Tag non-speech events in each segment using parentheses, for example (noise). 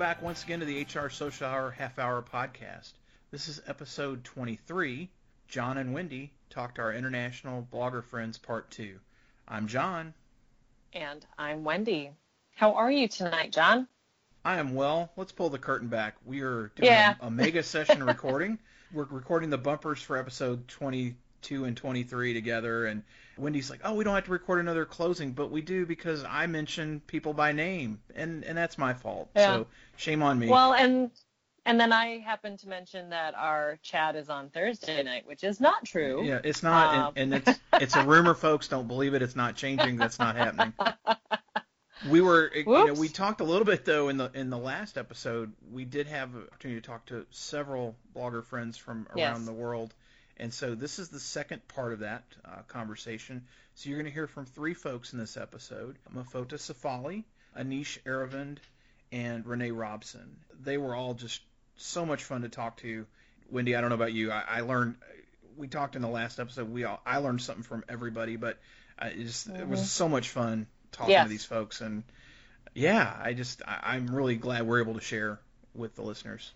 back once again to the HR Social Hour Half Hour Podcast. This is episode 23. Jon and Wendy talk to our international blogger friends, part two. I'm Jon. And I'm Wendy. How are you tonight, Jon? I am well. Let's pull the curtain back. We are doing Yeah. a, (laughs) a mega session recording. We're recording the bumpers for episode 22 and 23 together, and Wendy's like, "Oh, we don't have to record another closing, but we do because I mention people by name, and and that's my fault. Yeah. So shame on me." Well, and and then I happened to mention that our chat is on Thursday night, which is not true. Yeah, it's not, Um, and, and it's it's a rumor, folks. Don't believe it. It's not changing. That's not happening. (laughs) We were, you know, we talked a little bit though in the in the last episode. We did have an opportunity to talk to several blogger friends from around Yes. the world, and so this is the second part of that uh, conversation. So you're going to hear from three folks in this episode: Mofota Sefali, Anish Aravind, and Renee Robson. They were all just so much fun to talk to. Wendy, I don't know about you. I, I learned. We talked in the last episode. We all I learned something from everybody, but it, just, it was so much fun talking Yes. to these folks, and yeah, I just I, I'm really glad we're able to share with the listeners.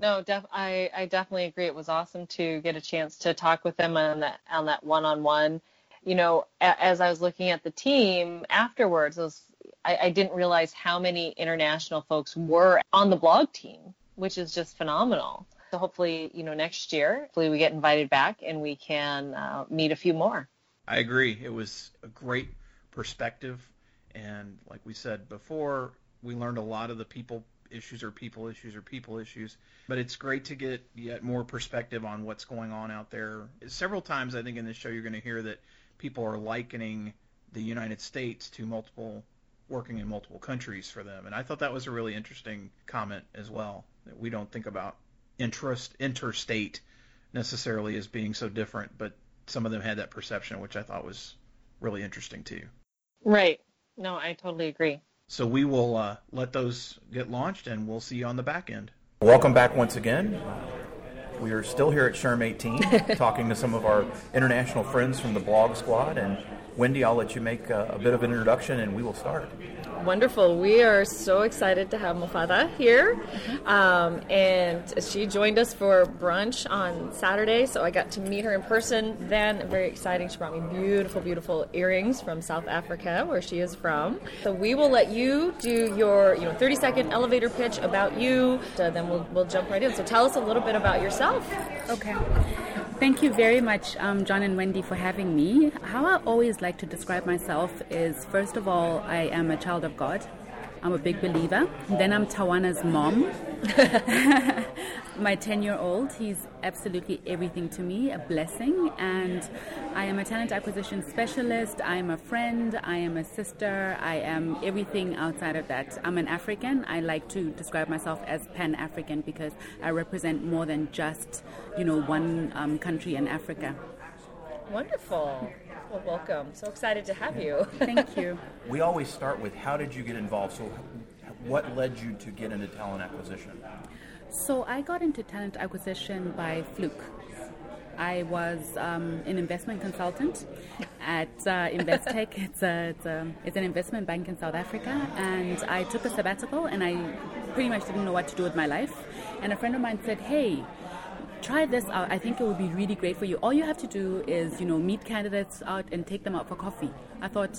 No, def- I, I definitely agree. It was awesome to get a chance to talk with them on that on that one-on-one. You know, a, as I was looking at the team afterwards, was, I, I didn't realize how many international folks were on the blog team, which is just phenomenal. So hopefully, you know, next year, hopefully we get invited back and we can uh, meet a few more. I agree. It was a great perspective, and like we said before, we learned a lot of the people issues or people issues or people issues. But it's great to get yet more perspective on what's going on out there. Several times, I think in this show, you're going to hear that people are likening the United States to multiple working in multiple countries for them, and I thought that was a really interesting comment as well. That we don't think about interest interstate necessarily as being so different, but some of them had that perception, which I thought was really interesting too. Right. No, I totally agree. So we will uh, let those get launched, and we'll see you on the back end. Welcome back once again. We are still here at SHRM 18, (laughs) talking to some of our international friends from the Blog Squad. And Wendy, I'll let you make a, a bit of an introduction, and we will start. Wonderful. We are so excited to have Mofota here. Um, and she joined us for brunch on Saturday, so I got to meet her in person then. Very exciting. She brought me beautiful, beautiful earrings from South Africa, where she is from. So we will let you do your you know 30 second elevator pitch about you, uh, then we'll, we'll jump right in. So tell us a little bit about yourself. Okay. Thank you very much, um, Jon and Wendy, for having me. How I always like to describe myself is first of all, I am a child of God. I'm a big believer. Then I'm Tawana's mom. (laughs) (laughs) My 10 year old, he's absolutely everything to me, a blessing. And I am a talent acquisition specialist. I am a friend. I am a sister. I am everything outside of that. I'm an African. I like to describe myself as Pan African because I represent more than just, you know, one um, country in Africa. Wonderful. Well, welcome. So excited to have you. (laughs) Thank you. (laughs) We always start with how did you get involved? So, what led you to get into talent acquisition? So I got into talent acquisition by fluke. I was um, an investment consultant at uh, Investec. (laughs) It's, a, it's, a, it's an investment bank in South Africa, and I took a sabbatical, and I pretty much didn't know what to do with my life. And a friend of mine said, "Hey, try this out. I think it would be really great for you. All you have to do is, you know, meet candidates out and take them out for coffee." I thought,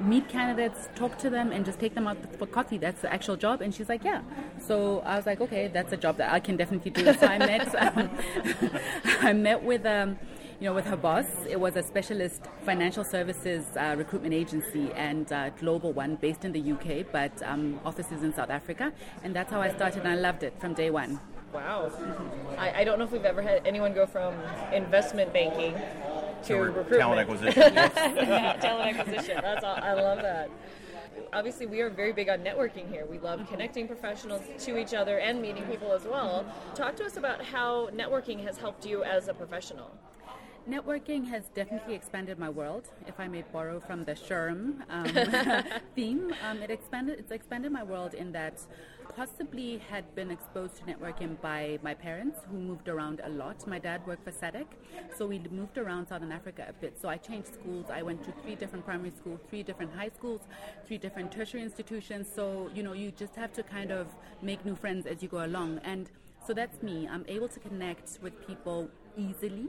meet candidates, talk to them, and just take them out for coffee. That's the actual job. And she's like, yeah. So I was like, okay, that's a job that I can definitely do. So I met, (laughs) um, (laughs) I met with, um, you know, with her boss. It was a specialist financial services uh, recruitment agency and uh, global one based in the UK, but um, offices in South Africa. And that's how I started, and I loved it from day one. Wow. I, I don't know if we've ever had anyone go from investment banking to recruitment. Talent acquisition. (laughs) Talent acquisition. That's all. I love that. Obviously, we are very big on networking here. We love connecting professionals to each other and meeting people as well. Talk to us about how networking has helped you as a professional. Networking has definitely expanded my world. If I may borrow from the SHRM um, (laughs) theme, um, it expanded. It's expanded my world in that possibly had been exposed to networking by my parents who moved around a lot. My dad worked for SADC, so we moved around Southern Africa a bit. So I changed schools. I went to three different primary schools, three different high schools, three different tertiary institutions. So, you know, you just have to kind of make new friends as you go along. And so that's me. I'm able to connect with people easily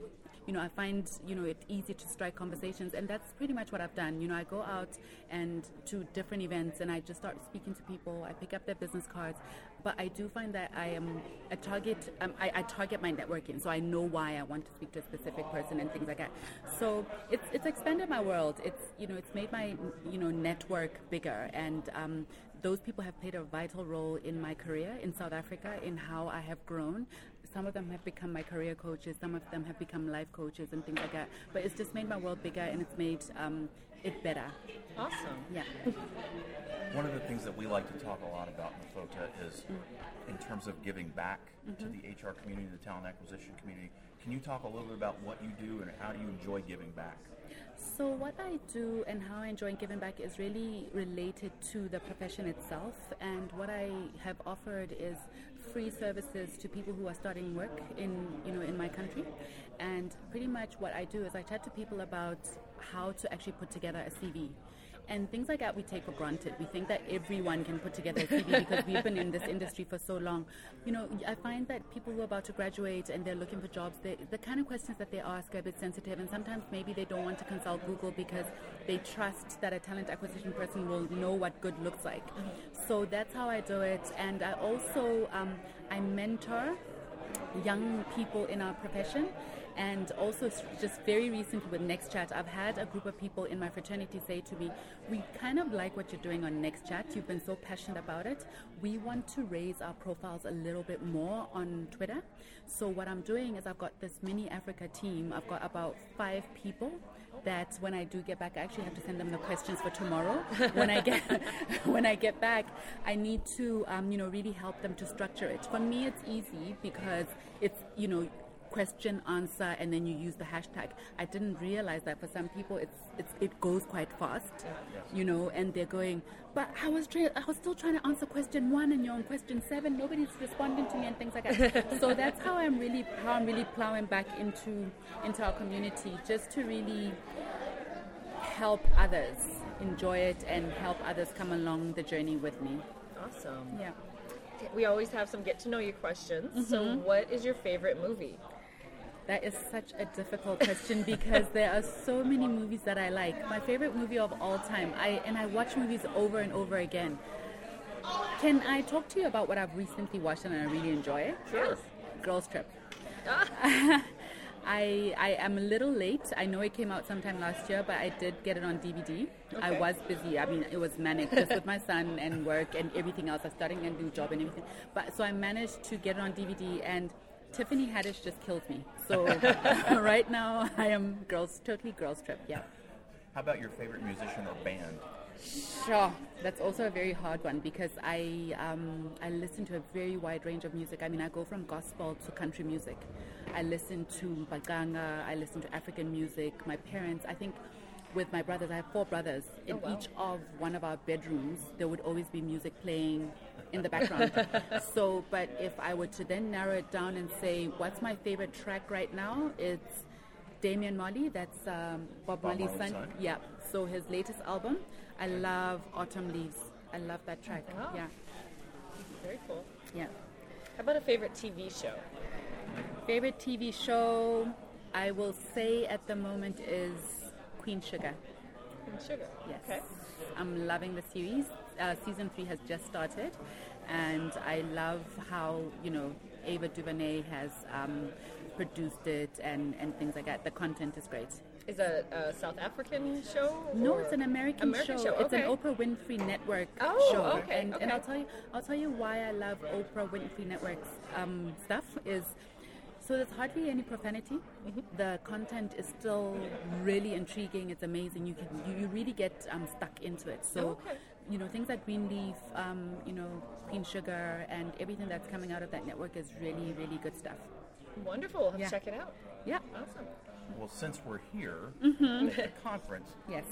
you know, I find, you know, it easy to strike conversations. And that's pretty much what I've done. You know, I go out and to different events and I just start speaking to people. I pick up their business cards. But I do find that I am a target, um, I, I, target my networking. So I know why I want to speak to a specific person and things like that. So it's, it's expanded my world. It's, you know, it's made my, you know, network bigger. And um, those people have played a vital role in my career in South Africa, in how I have grown. Some of them have become my career coaches, some of them have become life coaches and things like that. But it's just made my world bigger and it's made um, it better. Awesome. Yeah. (laughs) One of the things that we like to talk a lot about in Mofota is in terms of giving back mm-hmm. to the HR community, the talent acquisition community. Can you talk a little bit about what you do and how do you enjoy giving back? So, what I do and how I enjoy giving back is really related to the profession itself. And what I have offered is free services to people who are starting work in, you know, in my country. And pretty much what I do is I chat to people about how to actually put together a CV and things like that we take for granted. We think that everyone can put together a CV (laughs) because we've been in this industry for so long. You know, I find that people who are about to graduate and they're looking for jobs, they, the kind of questions that they ask are a bit sensitive, and sometimes maybe they don't want to consult Google because they trust that a talent acquisition person will know what good looks like. Mm-hmm. So that's how I do it, and I also um, I mentor young people in our profession and also, just very recently with Next Chat, I've had a group of people in my fraternity say to me, We kind of like what you're doing on Next Chat. You've been so passionate about it. We want to raise our profiles a little bit more on Twitter. So, what I'm doing is I've got this mini Africa team. I've got about five people that when I do get back, I actually have to send them the questions for tomorrow. (laughs) when I get (laughs) when I get back, I need to um, you know really help them to structure it. For me, it's easy because it's you know question answer and then you use the hashtag. I didn't realize that for some people it's, it's it goes quite fast you know and they're going but i was tra- i was still trying to answer question one and you're on question seven. Nobody's responding to me and things like that. (laughs) So that's how i'm really how i'm really plowing back into into our community just to really help others enjoy it and help others come along the journey with me. Awesome. Yeah. We always have some get to know you questions. Mm-hmm. So, what is your favorite movie? That is such a difficult question because there are so many movies that I like. My favorite movie of all time, I and I watch movies over and over again. Can I talk to you about what I've recently watched and I really enjoy it? Sure. Girls Trip. Ah. (laughs) I I am a little late. I know it came out sometime last year, but I did get it on DVD. Okay. I was busy. I mean, it was manic just with my son and work and everything else. I was starting a new job and everything. But so I managed to get it on DVD and Tiffany Haddish just killed me. So (laughs) (laughs) right now I am girls, totally girls trip. Yeah. How about your favorite musician or band? Sure, that's also a very hard one because I um, I listen to a very wide range of music. I mean, I go from gospel to country music. I listen to baganga. I listen to African music. My parents, I think, with my brothers, I have four brothers. In oh, wow. each of one of our bedrooms, there would always be music playing in the background. (laughs) so, but if I were to then narrow it down and say, what's my favorite track right now? It's Damian Marley. That's um, Bob, Bob Marley's son. Yeah. So his latest album. I love Autumn Leaves. I love that track. Wow. Yeah. Very cool. Yeah. How about a favorite TV show? Favorite TV show, I will say at the moment is Queen Sugar. Queen Sugar. Yes. Okay. I'm loving the series. Uh, season three has just started, and I love how you know Ava DuVernay has um, produced it and, and things like that. The content is great. Is that a South African show? No, it's an American, American show. show. Okay. It's an Oprah Winfrey Network oh, show. Okay, and, okay. and I'll tell you, I'll tell you why I love Oprah Winfrey Network's um, stuff is so there's hardly any profanity. Mm-hmm. The content is still really intriguing. It's amazing. You can you, you really get um, stuck into it. So. Oh, okay. You know things like Greenleaf, um, you know Queen Sugar, and everything that's coming out of that network is really, really good stuff. Wonderful. Yeah. check it out. Yeah. Awesome. Well, since we're here mm-hmm. at the conference, yes.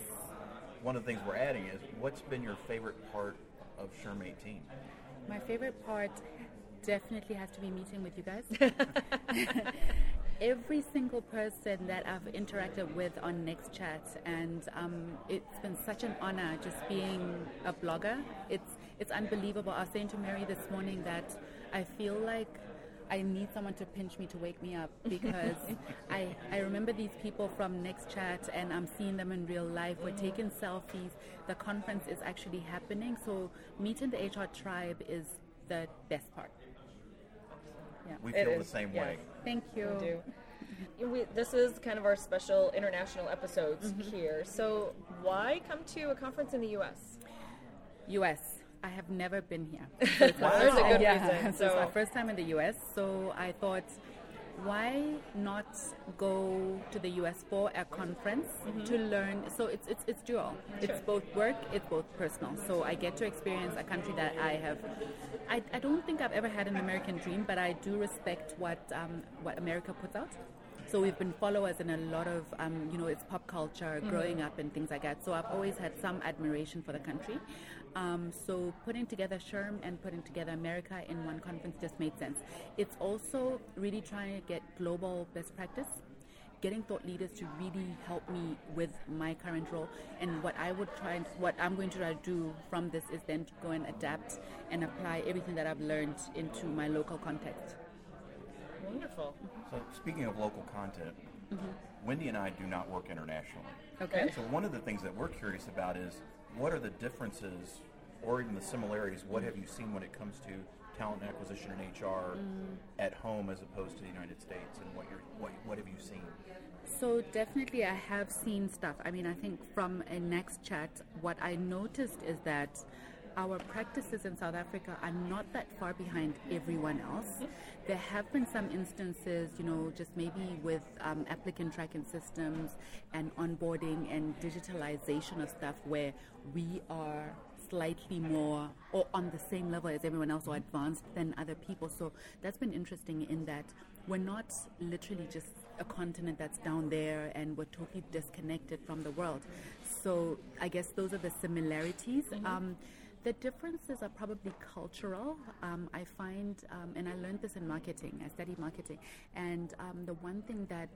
One of the things we're adding is what's been your favorite part of SHRM 18? My favorite part definitely has to be meeting with you guys. (laughs) (laughs) Every single person that I've interacted with on Next Chat, and um, it's been such an honor just being a blogger. It's it's unbelievable. I was saying to Mary this morning that I feel like I need someone to pinch me to wake me up because (laughs) I, I remember these people from Next Chat and I'm seeing them in real life. We're taking selfies. The conference is actually happening. So meeting the HR tribe is the best part. Yeah. We feel the same yes. way. Thank you. We, this is kind of our special international episodes mm-hmm. here. So, why come to a conference in the U.S.? U.S. I have never been here. (laughs) So wow. There's a good yeah. reason. So, (laughs) so it's my first time in the U.S. So I thought, why not go to the U.S. for a conference mm-hmm. to learn? So it's it's it's dual. Sure. It's both work, it's both personal. So I get to experience a country that I have. I, I don't think I've ever had an American dream, but I do respect what um, what America puts out. So we've been followers in a lot of, um, you know, it's pop culture, mm-hmm. growing up and things like that. So I've always had some admiration for the country. Um, so putting together SHRM and putting together America in one conference just made sense. It's also really trying to get global best practice getting thought leaders to really help me with my current role and what I would try and what I'm going to try to do from this is then to go and adapt and apply everything that I've learned into my local context. Wonderful. So speaking of local content, mm-hmm. Wendy and I do not work internationally. Okay. So one of the things that we're curious about is what are the differences or even the similarities? What have you seen when it comes to talent acquisition and HR mm. at home as opposed to the United States, and what you're what what have you seen? So definitely, I have seen stuff. I mean, I think from a next chat, what I noticed is that our practices in South Africa are not that far behind everyone else. There have been some instances, you know, just maybe with um, applicant tracking systems and onboarding and digitalization of stuff where we are slightly more or on the same level as everyone else or advanced than other people. So that's been interesting in that we're not literally just a continent that's down there and we're totally disconnected from the world. So I guess those are the similarities. Mm-hmm. Um, the differences are probably cultural. Um, I find, um, and I learned this in marketing, I studied marketing, and um, the one thing that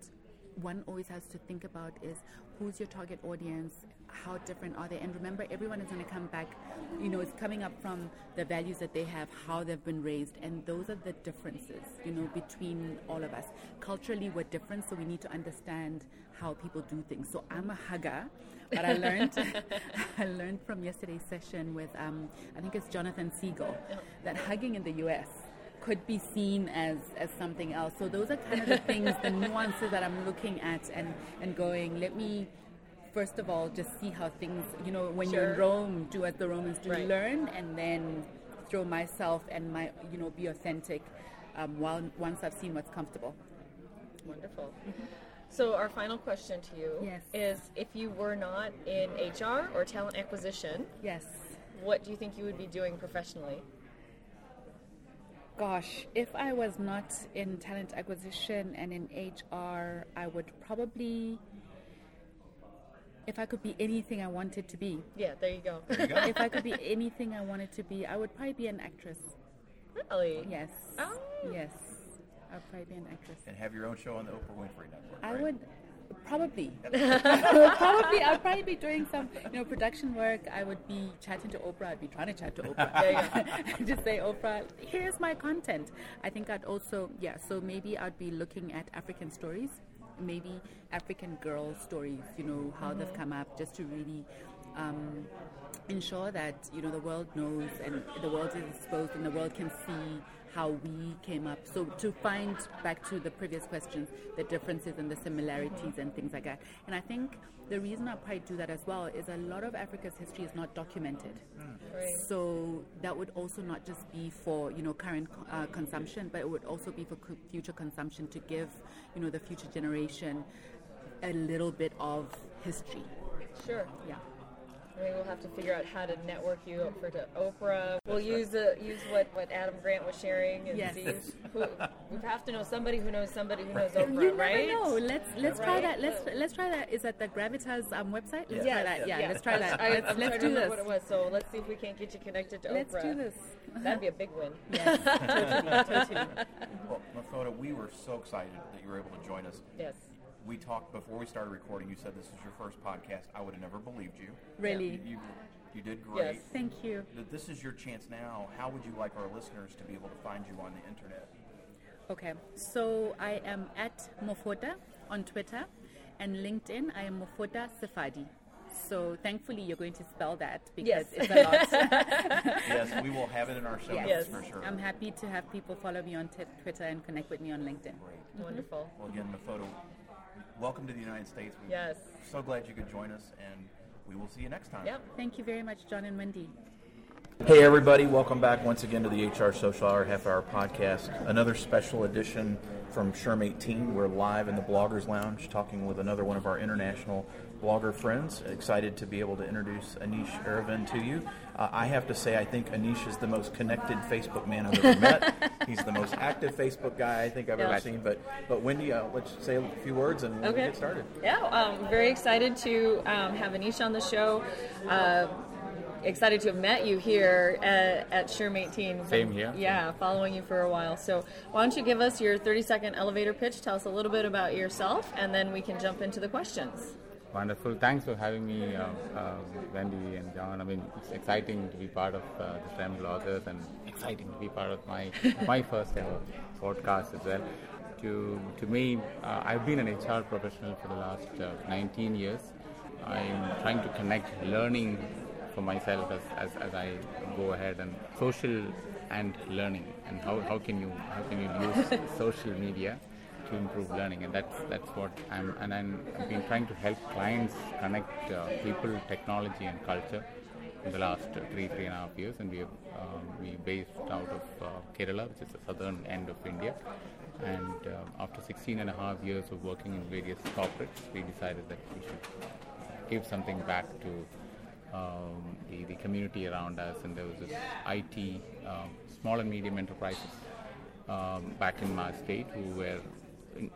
one always has to think about is who's your target audience, how different are they, and remember, everyone is going to come back. You know, it's coming up from the values that they have, how they've been raised, and those are the differences. You know, between all of us. Culturally, we're different, so we need to understand how people do things. So I'm a hugger, but I learned (laughs) (laughs) I learned from yesterday's session with um, I think it's Jonathan Siegel that hugging in the U.S could be seen as, as something else. So those are kind of the things, the nuances that I'm looking at and, and going, let me first of all just see how things, you know, when sure. you're in Rome, do as the Romans do, right. learn and then throw myself and my, you know, be authentic um, while, once I've seen what's comfortable. Wonderful. Mm-hmm. So our final question to you yes. is if you were not in HR or talent acquisition, yes. what do you think you would be doing professionally? Gosh, if I was not in talent acquisition and in HR, I would probably if I could be anything I wanted to be. Yeah, there you go. There you go. if I could be anything I wanted to be, I would probably be an actress. Really? Yes. Oh. Yes. I'd probably be an actress. And have your own show on the Oprah Winfrey Network. I right? would Probably. (laughs) (laughs) probably. I'd probably be doing some, you know, production work. I would be chatting to Oprah. I'd be trying to chat to Oprah. (laughs) Just say, Oprah, here's my content. I think I'd also, yeah. So maybe I'd be looking at African stories, maybe African girl stories. You know how mm-hmm. they've come up, just to really. Um, ensure that you know the world knows and the world is exposed and the world can see how we came up. So to find back to the previous questions, the differences and the similarities and things like that. And I think the reason I probably do that as well is a lot of Africa's history is not documented. Right. So that would also not just be for you know current uh, consumption, but it would also be for future consumption to give you know the future generation a little bit of history. Sure. Yeah. Maybe we'll have to figure out how to network you up for to Oprah. We'll use uh, use what, what Adam Grant was sharing and Yes. see who, we have to know somebody who knows somebody who knows Oprah, You never right? know. Let's let's try Right? that. Let's let's try that. Is that the Gravitas um, website? Let's Yes, try that. Yeah, yes. let's try that. I, Let's, I'm let's trying to do this. what it was. So let's see if we can't get you connected to Let's Oprah. do this. That'd be a big win. (laughs) Yes, totally, (laughs) totally. Well, Mofota, we were so excited that you were able to join us. Yes. We talked before we started recording. You said this is your first podcast. I would have never believed you. Really? You, you, you did great. Yes. Thank you. That This is your chance now. How would you like our listeners to be able to find you on the internet? Okay, so I am at Mofota on Twitter and LinkedIn. I am Mofota Sefali. So thankfully, you're going to spell that because Yes. it's a lot. (laughs) yes, we will have it in our show notes Yes. for sure. I'm happy to have people follow me on t- Twitter and connect with me on LinkedIn. Great. Wonderful. Well, again, Mofota, welcome to the United States. We're Yes. so glad you could join us, and we will see you next time. Yep. Thank you very much, Jon and Wendy. Hey, everybody, welcome back once again to the HR Social Hour Half Hour Podcast. Another special edition from SHRM 18. We're live in the Bloggers Lounge talking with another one of our international blogger friends. Excited to be able to introduce Anish Aravind to you. Uh, I have to say, I think Anish is the most connected Facebook man I've ever met. (laughs) He's the most active Facebook guy I think I've ever seen. But, but Wendy, uh, let's say a few words and we'll Okay. get started. Yeah, um, very excited to um, have Anish on the show. Uh, excited to have met you here at, at SHRM 18. Same here. Yeah, following you for a while. So why don't you give us your 30 second elevator pitch? Tell us a little bit about yourself, and then we can jump into the questions. Wonderful. Thanks for having me, uh, uh, Wendy and Jon. I mean, it's exciting to be part of uh, the SHRM bloggers and exciting to be part of my my first ever podcast as well. To to me, uh, I've been an HR professional for the last uh, 19 years. I'm trying to connect learning for myself as, as, as I go ahead and social and learning and how, how can you how can you use (laughs) social media to improve learning, and that's that's what I'm and I'm, I've been trying to help clients connect uh, people, technology, and culture in the last three three and a half years, and we have um, we based out of uh, Kerala, which is the southern end of India. And uh, after 16 and a half years of working in various corporates, we decided that we should give something back to um, the, the community around us, and there was this IT, um, small and medium enterprises um, back in my state who were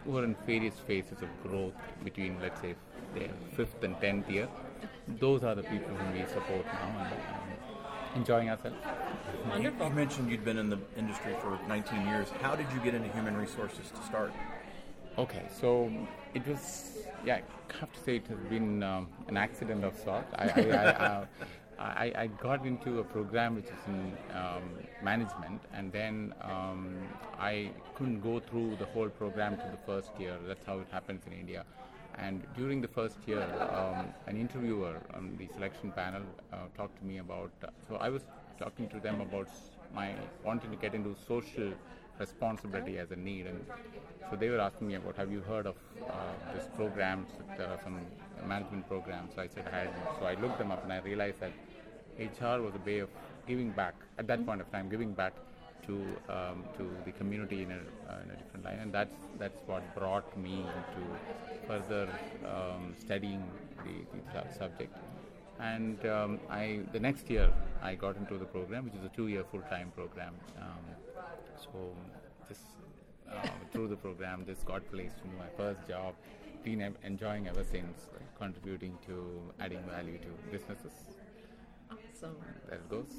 were in various phases of growth between, let's say, their fifth and tenth year. Those are the people whom we support now and um, enjoying ourselves. You, you mentioned you'd been in the industry for 19 years. How did you get into human resources to start? Okay, so it was, yeah, I have to say it has been um, an accident of sort. I, I, I, uh, I, I got into a program which is in um, management, and then um, I couldn't go through the whole program to the first year. That's how it happens in India. And during the first year, um, an interviewer on the selection panel uh, talked to me about. Uh, so I was talking to them about my wanting to get into social responsibility as a need, and so they were asking me about, have you heard of uh, this program? There are some management program. So I said I had. So I looked them up, and I realized that HR was a way of giving back at that point of time, giving back to um, to the community in a, uh, in a different line, and that's that's what brought me into further um, studying the, the subject. And um, I the next year I got into the program, which is a two-year full-time program. Um, so this uh, through the program, this got placed in my first job. Been enjoying ever since, contributing to adding value to businesses. Awesome. There it goes.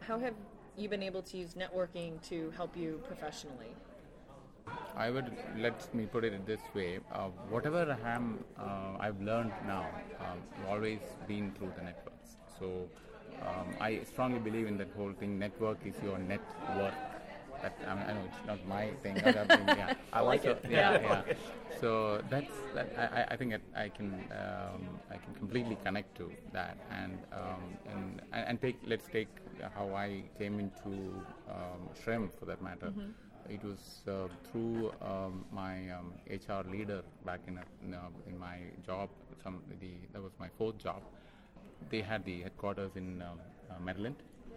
How have you been able to use networking to help you professionally? I would let me put it this way: uh, whatever I am, uh, I've learned now, um, always been through the networks. So um, I strongly believe in that whole thing. Network is your net worth. That, I, know it's not my thing. I've yeah, (laughs) I like so, it. Yeah, Yeah. yeah. So that's that. I, I- think that I can um, I can completely connect to that and um, and and take let's take how I came into um, SHRM for that matter. It was uh, through um, my um, HR leader back in, a, in, a, in my job. Some the that was my fourth job. They had the headquarters in um, uh, Maryland,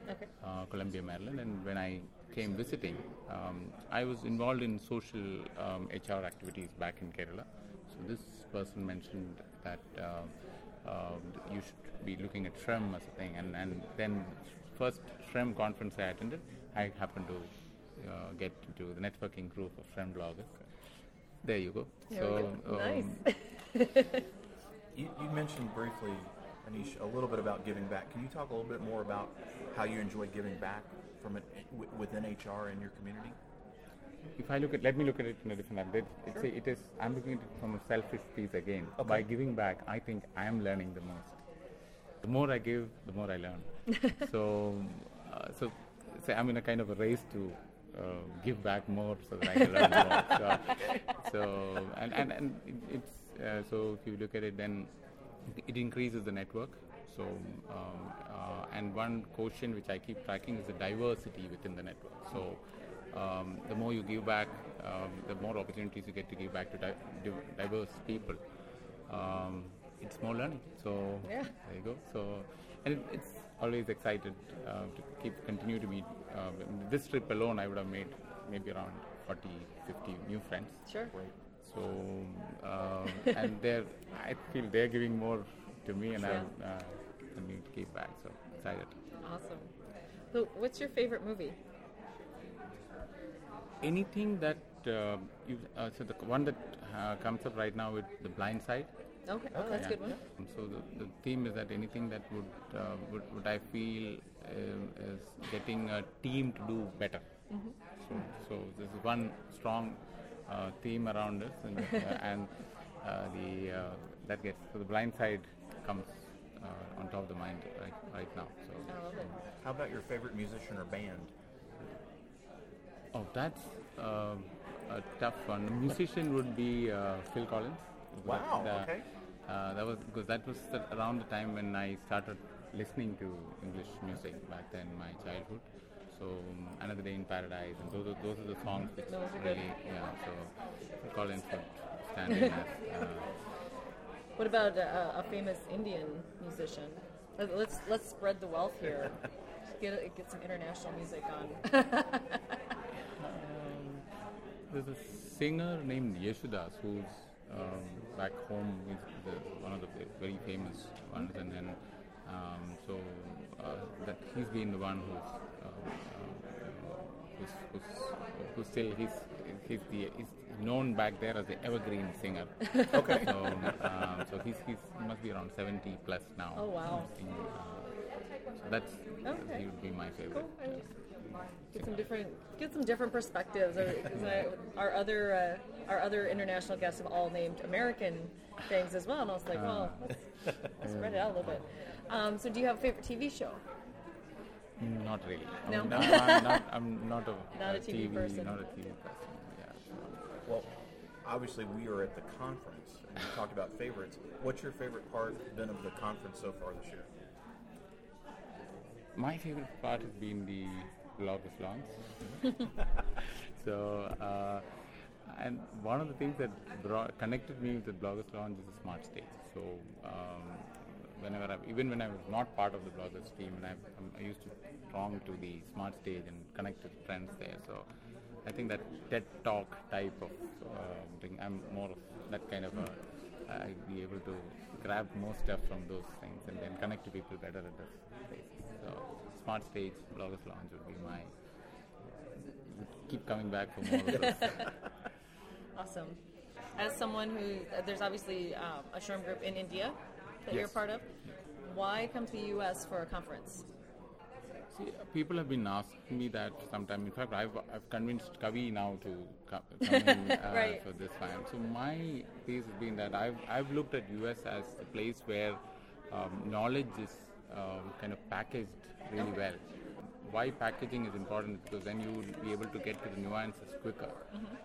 Okay. uh, Columbia, Maryland, and when I came visiting, um, I was involved in social um, HR activities back in Kerala. So this person mentioned that uh, um, you should be looking at SHRM as a thing. And, and then first SHRM conference I attended, I happened to uh, get into the networking group of SHRM bloggers. There you go. There so we go. Nice. um, (laughs) You, you mentioned briefly, Anish, a little bit about giving back. Can you talk a little bit more about how you enjoy giving back from it w- within HR in your community? if I look at, let me look at it in a different angle. It's a, it is, I'm looking at it from a selfish piece again. Okay. By giving back, I think I am learning the most. The more I give, the more I learn. (laughs) so, uh, so, say I'm in a kind of a race to uh, give back more so that I can learn more. (laughs) So, so and, and, and it, it's, uh, so if you look at it, then it increases the network. So, um, uh, and one quotient which I keep tracking is the diversity within the network. So, um, the more you give back, um, the more opportunities you get to give back to di- di- diverse people. Um, it's more learning. So Yeah. there you go. So and it, it's always excited uh, to keep continue to meet. Uh, this trip alone, I would have made maybe around 40, 50 new friends. Sure. So um, and they're, I feel they're giving more to me, and Sure. I'm uh, continuing to give back. So excited. Awesome. So, what's your favorite movie? anything that uh, you uh, so the one that uh, comes up right now with the blind side Okay. Oh, that's a good one. Um, so the, the theme is that anything that would uh, would, would I feel um, is getting a team to do better. So, so there's one strong uh, theme around this, and, uh, (laughs) and uh, the uh, that gets so the blind side comes uh, on top of the mind right, right now. So I love it. How about your favorite musician or band? Oh, that's um a tough one. The musician would be uh, Phil Collins. Wow, The- okay. Uh, that was because that was around the time when I started listening to English music back then in my childhood. So um, Another Day in Paradise, and those are, those are the songs which Those are good. really, yeah. So Phil Collins would stand in as. What about uh, a famous Indian musician? Let- Let's let's spread the wealth here. (laughs) Get get some international music on. Um, (laughs) there's a singer named Yesudas who's um, back home. He's the, one of the very famous ones, and then um, so uh, that he's been the one who's, uh, uh, who's, who's, who's still he's he's the he's known back there as the evergreen singer. (laughs) okay. So um, so he's he's he must be around 70 plus now. Oh, wow. In, uh, so that's Okay. he would be my favorite. Cool. Get some different get some different perspectives. I- Our other uh, our other international guests have all named American things as well, and I was like, well, let's spread it out a little bit. Um, so, do you have a favorite TV show? Not really. No? I'm, not, I'm not. I'm not a, (laughs) Not a TV person. Not a TV person. Well, obviously we are at the conference, and you talked about favorites. What's your favorite part been of the conference so far this year? My favorite part has been the bloggers launch. so, uh, and one of the things that brought, connected me with the bloggers launch is the smart stage. So, um, whenever I, even when I was not part of the bloggers team, and I, I used to throng to the smart stage and connect with friends there. So, I think that TED Talk type of uh, thing, I'm more of that kind of a. I'd be able to grab more stuff from those things and then connect to people better at those places. So, smart stage, bloggers launch would be my. keep coming back for more. (laughs) Awesome. As someone who, there's obviously um, a SHRM group in India that you're a part of. Why come to the U.S. for a conference? See, people have been asking me that sometime. In fact, I've, I've convinced Kavi now to co- come in (laughs) uh, Right. for this time. So my piece has been that I've, I've looked at US as a place where um, knowledge is um, kind of packaged really well. Why packaging is important because then you will be able to get to the nuances quicker.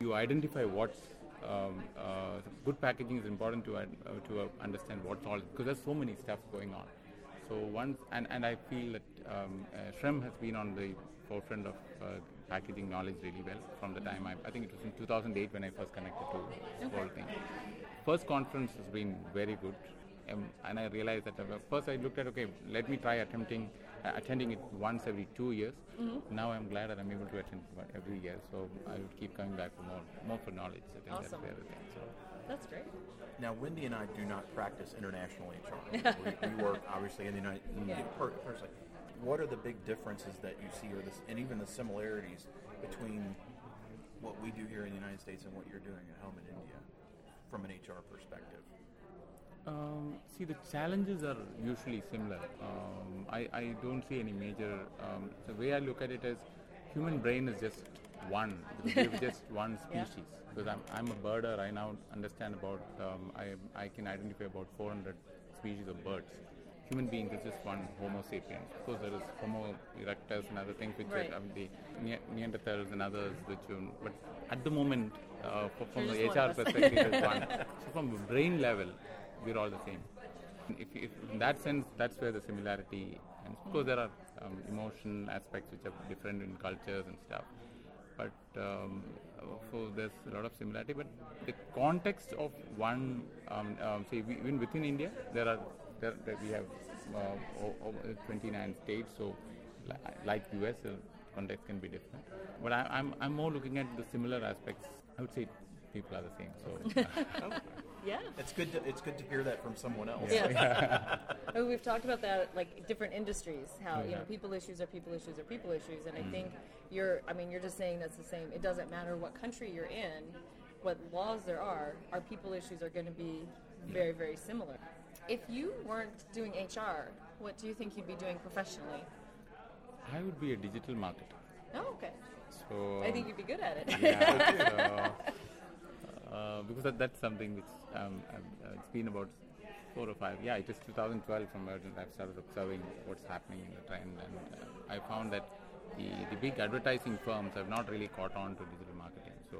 You identify what's um, uh, good packaging is important to uh, to uh, understand what's all because there's so many stuff going on. So once, and, and I feel that um, uh, SHRM has been on the forefront of uh, packaging knowledge really well from the time I, I think it was in 2008 when I first connected to this whole thing. First conference has been very good, um, and I realized that uh, first I looked at okay, let me try attempting uh, attending it once every two years. Now I'm glad that I'm able to attend every year, so I would keep coming back for more, more for knowledge. I think Awesome. that's the other thing. So. That's great. Now, Wendy and I do not practice international HR. (laughs) we, we work obviously in the United Yeah. per- personally. What are the big differences that you see, or this, and even the similarities between what we do here in the United States and what you're doing at home in India, from an HR perspective? Um, see, the challenges are usually similar. Um, I, I don't see any major. Um, the way I look at it is, human brain is just one. Because (laughs) we're just one Yeah. species. Because I'm, I'm a birder. I now understand about. Um, I I can identify about 400 species of birds. Human beings is just one Homo sapiens. Of course, there is Homo erectus and other things which Right. are um, the Ne- Neanderthals and others which. Um, but at the moment, uh, from the HR perspective, it's one. (laughs) So from brain level, we're all the same. If, if in that sense, that's where the similarity. And of course, there are um, emotion aspects which are different in cultures and stuff. But um, so there's a lot of similarity. But the context of one, um, um, say we, even within India, there are there, there we have uh, o- o- 29 states. So li- like US, the context can be different. But I, I'm I'm more looking at the similar aspects. I would say people are the same. So. (laughs) (laughs) Yeah. It's good. To, it's good to hear that from someone else. Yeah. (laughs) Oh, we've talked about that, like different industries, how you know people issues are people issues are people issues, and I mm-hmm. think you're. I mean, you're just saying that's the same. It doesn't matter what country you're in, what laws there are. Our people issues are going to be very, very similar. If you weren't doing HR, what do you think you'd be doing professionally? I would be a digital marketer. Oh, okay. So I think you'd be good at it. yeah, so, (laughs) uh, because that, that's something which um, uh, it's been about four or five. Yeah, it is 2012 from where I've started observing what's happening in the trend, and uh, I found that the, the big advertising firms have not really caught on to digital marketing. So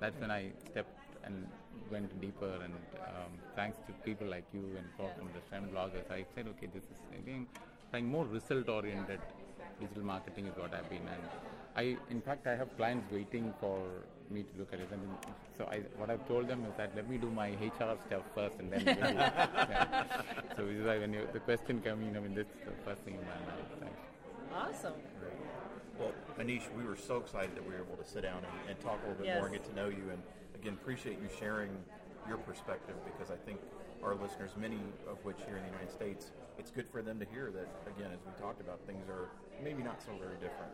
that's when I stepped and went deeper, and um, thanks to people like you and from the trend bloggers, I said, okay, this is again trying more result-oriented digital marketing is what I've been and I in fact I have clients waiting for me to look at it and then, so I what I've told them is that let me do my HR stuff first and then we'll (laughs) yeah. so this is why when you, the question came in I mean that's the first thing in my mind Thanks. awesome. Well, Anish, we were so excited that we were able to sit down and, and talk a little bit more and get to know you. And again, appreciate you sharing your perspective because I think our listeners, many of which here in the United States, it's good for them to hear that, again, as we talked about, things are maybe not so very different.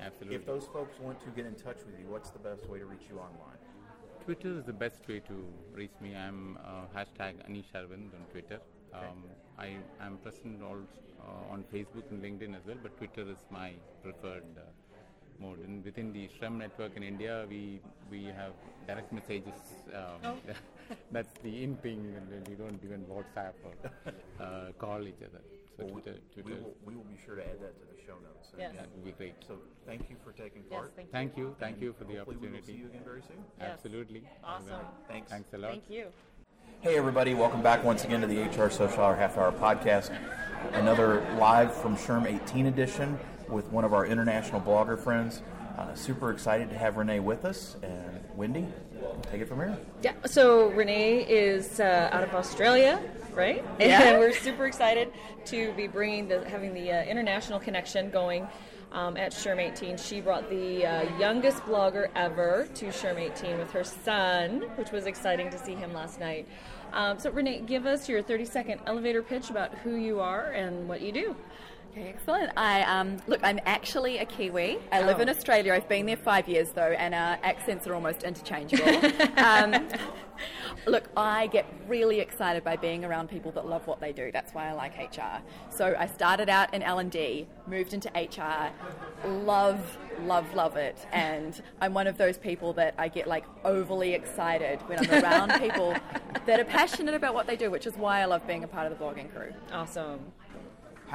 Absolutely If those folks want to get in touch with you, what's the best way to reach you online? Twitter is the best way to reach me. I'm uh, hashtag Anish Arvind on Twitter. Um, I am present also uh, on Facebook and LinkedIn as well, but Twitter is my preferred uh, mode. And within the SHRM network in India, we we have direct messages. Um, (laughs) that's the in thing, and we don't even WhatsApp or (laughs) uh, call each other. So Well, Twitter, Twitter, we will be sure to add that to the show notes. So, Yes. again, that would be great. So thank you for taking Yes, part. thank you. Thank you, thank And you for the hopefully We will see opportunity. you again very soon. Yes. Absolutely. Awesome. Thanks. Thanks a lot. Thank you. Hey, everybody, welcome back once again to the HR Social Hour Half Hour Podcast. Another live from SHRM 18 edition with one of our international blogger friends. Uh, super excited to have Renee with us. And Wendy, take it from here. Yeah, so Renee is uh, out of Australia, right? (laughs) Yeah. And we're super excited to be bringing the having the uh, international connection going um, at SHRM 18. She brought the uh, youngest blogger ever to SHRM 18 with her son, which was exciting to see him last night. Um, so Renee, give us your 30 second elevator pitch about who you are and what you do. Okay, excellent. I um, look. I'm actually a Kiwi. I live in Oh. Australia. I've been there five years though, and our accents are almost interchangeable. (laughs) um, look, I get really excited by being around people that love what they do. That's why I like HR. So I started out in L and D, moved into HR, love, love, love it, and I'm one of those people that I get like overly excited when I'm around (laughs) people that are passionate about what they do, which is why I love being a part of the blogging crew. Awesome.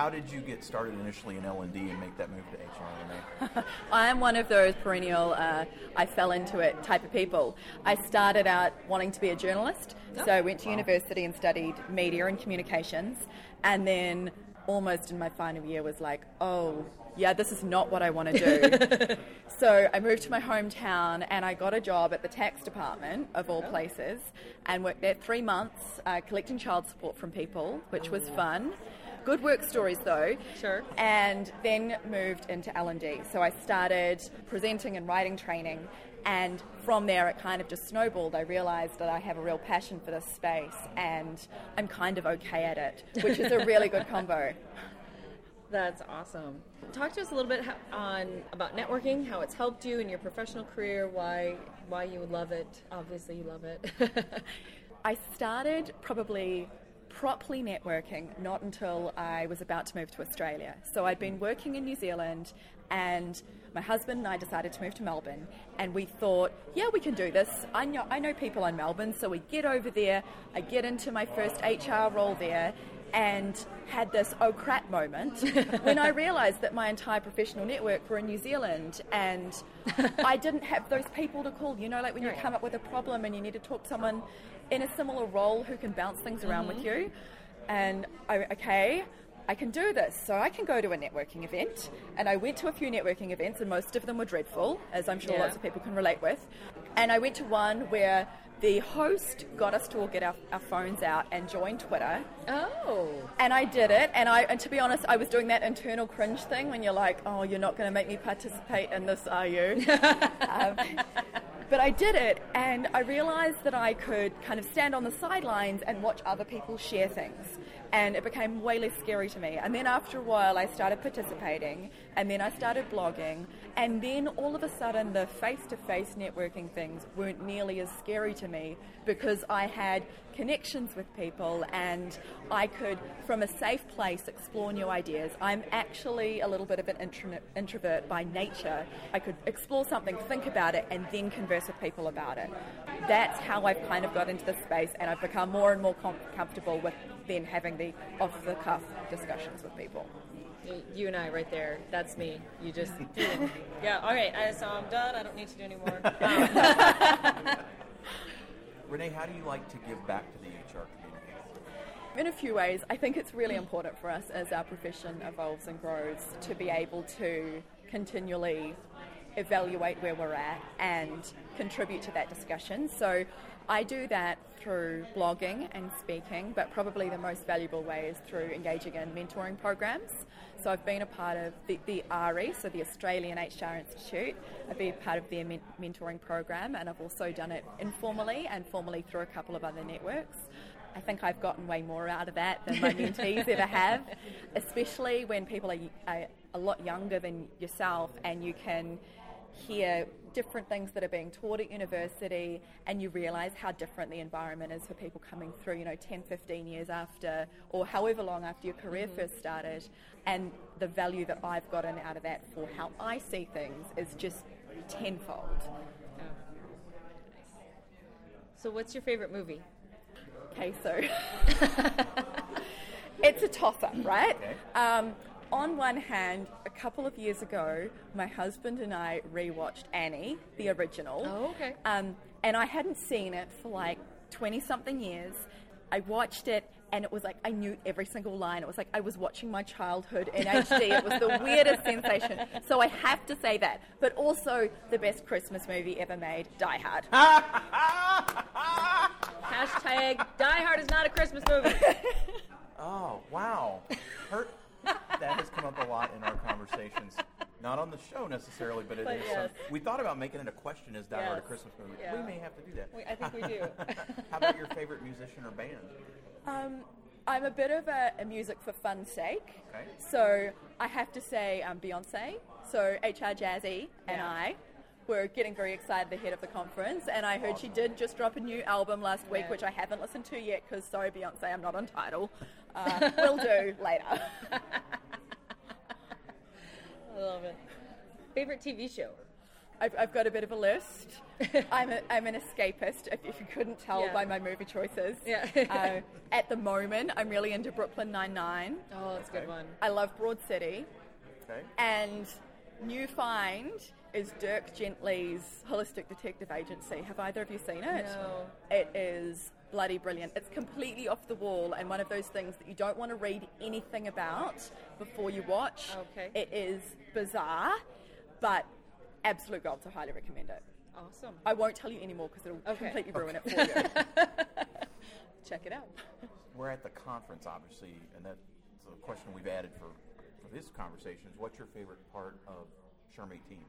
How did you get started initially in L&D and make that move to HR, Renee? (laughs) I'm one of those perennial, uh, I fell into it type of people. I started out wanting to be a journalist, so I went to university and studied media and communications, and then almost in my final year was like, oh, yeah, this is not what I want to do. (laughs) so I moved to my hometown and I got a job at the tax department, of all places, and worked there three months uh, collecting child support from people, which was fun. Good work stories though. Sure. And then moved into L&D. So I started presenting and writing training and from there it kind of just snowballed. I realized that I have a real passion for this space and I'm kind of okay at it, which is a really good (laughs) combo. That's awesome. Talk to us a little bit on about networking, how it's helped you in your professional career, why why you love it. Obviously, you love it. (laughs) I started probably properly networking not until I was about to move to Australia. So I'd been working in New Zealand and my husband and I decided to move to Melbourne and we thought, yeah, we can do this. I know, I know people in Melbourne, so we get over there. I get into my first HR role there and had this oh crap moment (laughs) when I realised that my entire professional network were in New Zealand and I didn't have those people to call. You know, like when you come up with a problem and you need to talk to someone in a similar role who can bounce things around mm-hmm. with you. And I, okay, I can do this. So I can go to a networking event. And I went to a few networking events, and most of them were dreadful, as I'm sure yeah. lots of people can relate with. And I went to one where the host got us to all get our, our, phones out and join Twitter. Oh. And I did it. And I and to be honest, I was doing that internal cringe thing when you're like, oh, you're not going to make me participate in this, are you? (laughs) um, but I did it, and I realized that I could kind of stand on the sidelines and watch other people share things and it became way less scary to me. And then after a while, I started participating, and then I started blogging, and then all of a sudden, the face to face networking things weren't nearly as scary to me because I had connections with people and I could, from a safe place, explore new ideas. I'm actually a little bit of an introvert by nature. I could explore something, think about it, and then converse with people about it. That's how I've kind of got into the space, and I've become more and more com- comfortable with then having the off the cuff discussions with people. You and I, right there. That's me. You just, (laughs) yeah. All right. I, so I'm done. I don't need to do anymore. (laughs) Renee, how do you like to give back to the HR community? In a few ways, I think it's really important for us as our profession evolves and grows to be able to continually evaluate where we're at and contribute to that discussion. So I do that through blogging and speaking, but probably the most valuable way is through engaging in mentoring programs. So I've been a part of the, the AHRI, so the Australian HR Institute. I've been part of their men- mentoring program, and I've also done it informally and formally through a couple of other networks. I think I've gotten way more out of that than my (laughs) mentees ever have, especially when people are, are a lot younger than yourself and you can hear different things that are being taught at university and you realize how different the environment is for people coming through, you know, 10, 15 years after or however long after your career mm-hmm. first started. And the value that I've gotten out of that for how I see things is just tenfold. So, what's your favorite movie? Okay, so (laughs) it's a toss up, right? Okay. Um, on one hand, a couple of years ago, my husband and I rewatched Annie, the original. Oh, okay. Um, and I hadn't seen it for like 20 something years. I watched it and it was like I knew every single line. It was like I was watching my childhood in HD. It was the (laughs) weirdest sensation. So I have to say that. But also the best Christmas movie ever made, Die Hard. (laughs) Hashtag Die Hard is not a Christmas movie. (laughs) oh wow. Hurt that has come up a lot in our conversations. Not on the show necessarily, but it but is. Yes. Some, we thought about making it a question: Is Die yes. Hard a Christmas movie? Yeah. We may have to do that. We, I think we do. (laughs) How about your favorite musician or band? Um, I'm a bit of a, a, music for fun sake. Okay. So I have to say um, Beyonce. So HR Jazzy and. I were getting very excited ahead of the conference, and I heard awesome. she did just drop a new album last week, yeah. which I haven't listened to yet because sorry Beyonce, I'm not on Tidal. Uh, will do (laughs) later. I love it. Favorite TV show? I've, I've got a bit of a list. (laughs) I'm, a, I'm an escapist, if, if you couldn't tell yeah. by my movie choices. Yeah. uh, at the moment, I'm really into Brooklyn Nine-Nine. Oh, that's a good one. I love Broad City. Okay. And New Find is Dirk Gently's Holistic Detective Agency. Have either of you seen it? No. It is bloody brilliant. It's completely off the wall and one of those things that you don't want to read anything about before you watch. Okay. It is bizarre, but absolute gold, so highly recommend it. Awesome. I won't tell you anymore because it'll okay. completely ruin okay. it for you. (laughs) Check it out. (laughs) We're at the conference, obviously, and that it's a question we've added for, for this conversation. Is what's your favorite part of SHRM 18?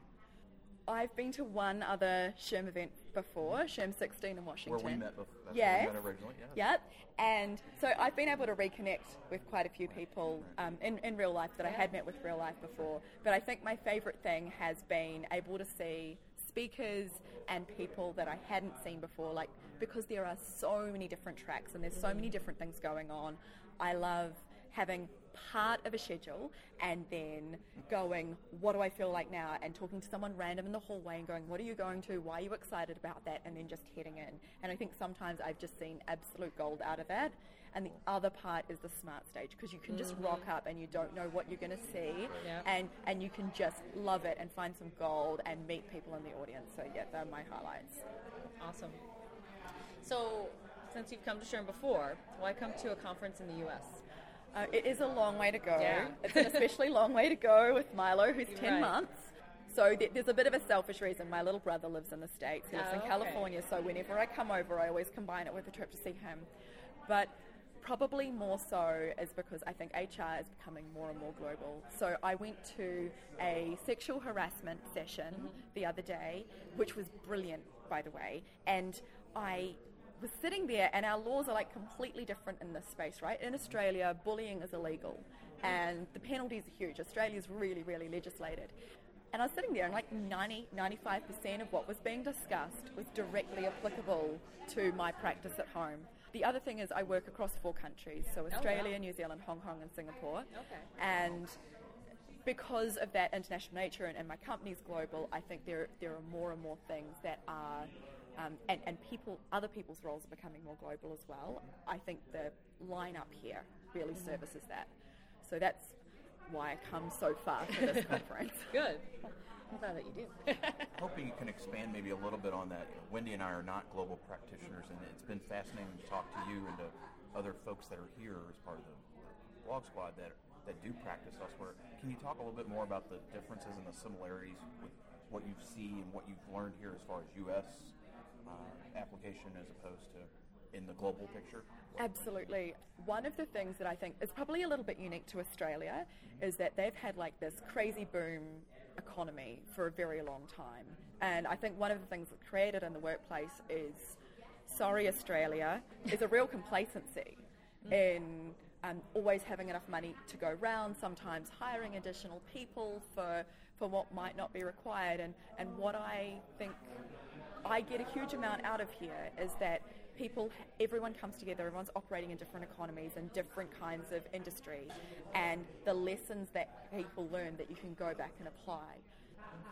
I've been to one other SHRM event before, SHRM 16 in Washington. Where we met before. That's yes. where we met originally. Yeah. Yep. And so I've been able to reconnect with quite a few people um, in, in real life that I had met with real life before. But I think my favourite thing has been able to see speakers and people that I hadn't seen before, like because there are so many different tracks and there's so many different things going on. I love having part of a schedule and then going, what do I feel like now? And talking to someone random in the hallway and going, what are you going to? Why are you excited about that? And then just heading in. And I think sometimes I've just seen absolute gold out of that. And the other part is the smart stage because you can just mm-hmm. rock up and you don't know what you're going to see. Yeah. And, and you can just love it and find some gold and meet people in the audience. So, yeah, they're my highlights. Awesome. So, since you've come to SHRM before, why come to a conference in the U.S.? Uh, it is a long way to go. Yeah. It's an especially long way to go with Milo, who's 10 Right. months. So th- there's a bit of a selfish reason. My little brother lives in the States. He lives Oh, in okay. California. So whenever I come over, I always combine it with a trip to see him. But probably more so is because I think HR is becoming more and more global. So I went to a sexual harassment session Mm-hmm. the other day, which was brilliant, by the way. And I was sitting there, and our laws are like completely different in this space, right? In Australia, bullying is illegal, and the penalties are huge. Australia's really, really legislated. And I was sitting there, and like 90, 95% of what was being discussed was directly applicable to my practice at home. The other thing is, I work across four countries, so oh, Australia, New Zealand, Hong Kong, and Singapore. Okay. And because of that international nature and, and my company's global, I think there there are more and more things that are, um, and and people other people's roles are becoming more global as well. I think the lineup here really services that. So that's why I come so far to this (laughs) conference. Good. I'm glad that you do. (laughs) Hoping you can expand maybe a little bit on that. You know, Wendy and I are not global practitioners, and it's been fascinating to talk to you and to other folks that are here as part of the blog squad that that do practice elsewhere. Can you talk a little bit more about the differences and the similarities with what you see and what you've learned here as far as U.S. Uh, application as opposed to in the global picture? Absolutely. One of the things that I think is probably a little bit unique to Australia is that they've had like this crazy boom economy for a very long time. And I think one of the things that's created in the workplace is, sorry, Australia, is a real complacency (laughs) in um, always having enough money to go round, sometimes hiring additional people for, for what might not be required. And, and what I think I get a huge amount out of here is that people, everyone comes together, everyone's operating in different economies and different kinds of industry, and the lessons that people learn that you can go back and apply.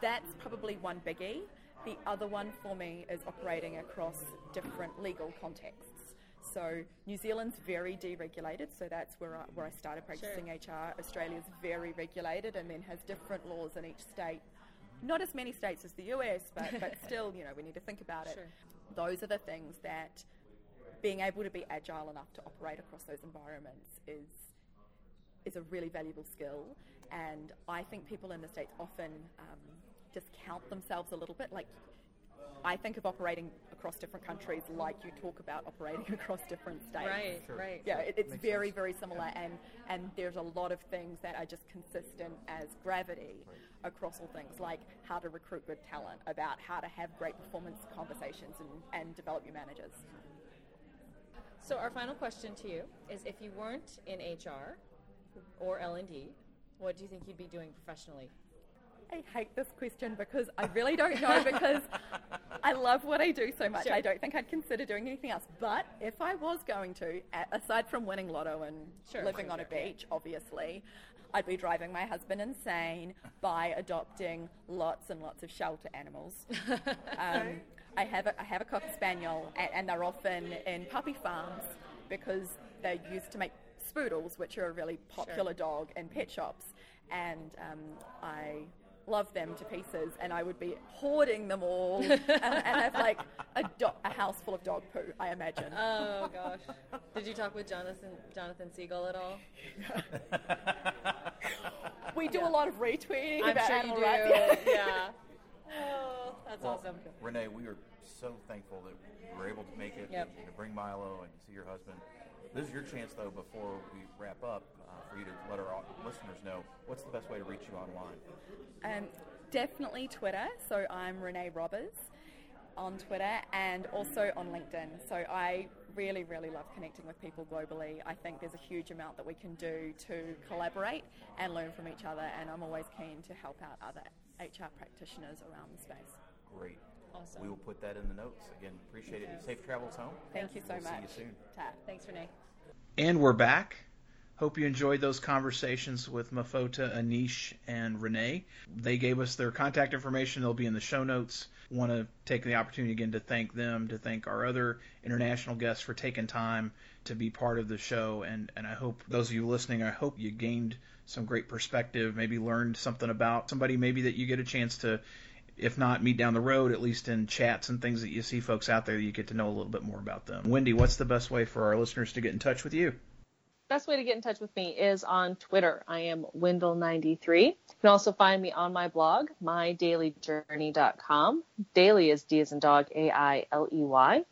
That's probably one biggie. The other one for me is operating across different legal contexts. So New Zealand's very deregulated, so that's where I, where I started practicing HR. Australia's very regulated and then has different laws in each state. Not as many states as the US, but, (laughs) but still, you know, we need to think about it. Sure. Those are the things that being able to be agile enough to operate across those environments is is a really valuable skill. And I think people in the States often um, discount themselves a little bit. Like, I think of operating across different countries like you talk about operating (laughs) across different states. right, right. Yeah, it, it's Makes very, sense. very similar, and, and there's a lot of things that are just consistent as gravity across all things, like how to recruit good talent, about how to have great performance conversations and, and develop your managers. So our final question to you is: If you weren't in HR or L and D, what do you think you'd be doing professionally? I hate this question because I really don't know (laughs) because I love what I do so much. Sure. I don't think I'd consider doing anything else. But if I was going to, aside from winning lotto and Sure, living sure, on a sure, beach, obviously, I'd be driving my husband insane by adopting lots and lots of shelter animals. (laughs) um, I have a, I have a cocker spaniel, and, and they're often in puppy farms because they're used to make spoodles, which are a really popular dog in pet shops. And um, I love them to pieces, and I would be hoarding them all and, and have like a, do- a house full of dog poo. I imagine. Oh gosh. Did you talk with Jonathan Jonathan Siegel at all? (laughs) we do a lot of retweeting I'm about sure animal you do. rights. (laughs) yeah. Oh, that's Well, awesome. Renee, we are so thankful that you were able to make it Yep. and to bring Milo and to see your husband. This is your chance, though, before we wrap up, uh, for you to let our listeners know what's the best way to reach you online. Um, definitely Twitter. So I'm Renee Roberz on Twitter and also on LinkedIn. So I really, really love connecting with people globally. I think there's a huge amount that we can do to collaborate and learn from each other, and I'm always keen to help out other HR practitioners around the space. Great. Awesome. We will put that in the notes. Again, appreciate it. Safe travels home. Thank you so We'll see you soon. Ta. Thanks, Renee. And we're back. Hope you enjoyed those conversations with Mofota, Anish, and Renee. They gave us their contact information. They'll be in the show notes. Want to take the opportunity again to thank them, to thank our other international guests for taking time to be part of the show. And, and I hope those of you listening, I hope you gained some great perspective, maybe learned something about somebody maybe that you get a chance to, if not meet down the road, at least in chats and things that you see folks out there, you get to know a little bit more about them. Wendy, what's the best way for our listeners to get in touch with you? best way to get in touch with me is on Twitter. I am Wendell93. You can also find me on my blog, mydaileyjourney.com. Daily is D as in dog, A-I-L-E-Y.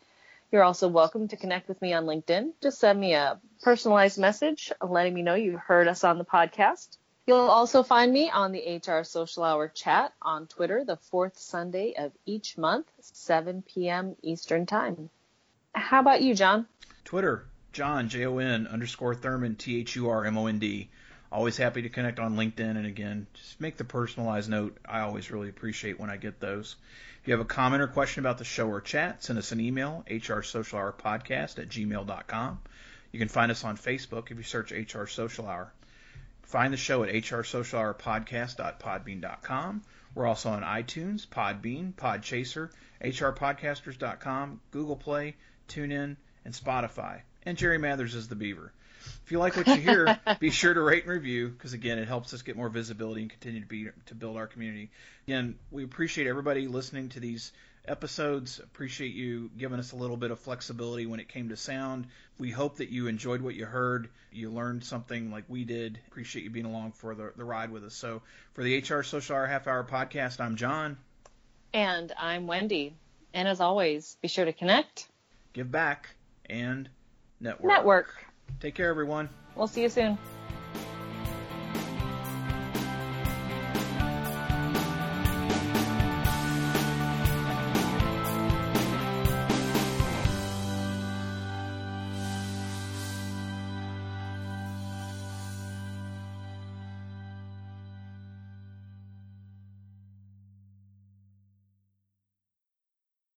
You're also welcome to connect with me on LinkedIn. Just send me a personalized message letting me know you heard us on the podcast. You'll also find me on the HR Social Hour chat on Twitter the fourth Sunday of each month, 7 p.m. Eastern Time. How about you, Jon? Twitter, Jon, J O N underscore Thurmond, T H U R M O N D. Always happy to connect on LinkedIn. And again, just make the personalized note. I always really appreciate when I get those. If you have a comment or question about the show or chat, send us an email, hrsocialhourpodcast at gmail.com. You can find us on Facebook if you search HR Social Hour. Find the show at hrsocialhourpodcast.podbean.com. We're also on iTunes, Podbean, Podchaser, hrpodcasters.com, Google Play, TuneIn, and Spotify. And Jerry Mathers is the beaver. If you like what you hear, (laughs) be sure to rate and review because again, it helps us get more visibility and continue to be to build our community. Again, we appreciate everybody listening to these episodes. Appreciate you giving us a little bit of flexibility when it came to sound. We hope that you enjoyed what you heard. You learned something like we did. Appreciate you being along for the, the ride with us. So for the HR Social Hour Half Hour Podcast, I'm Jon. And I'm Wendy. And as always, be sure to connect, Give back and network. network. Take care, everyone. We'll see you soon.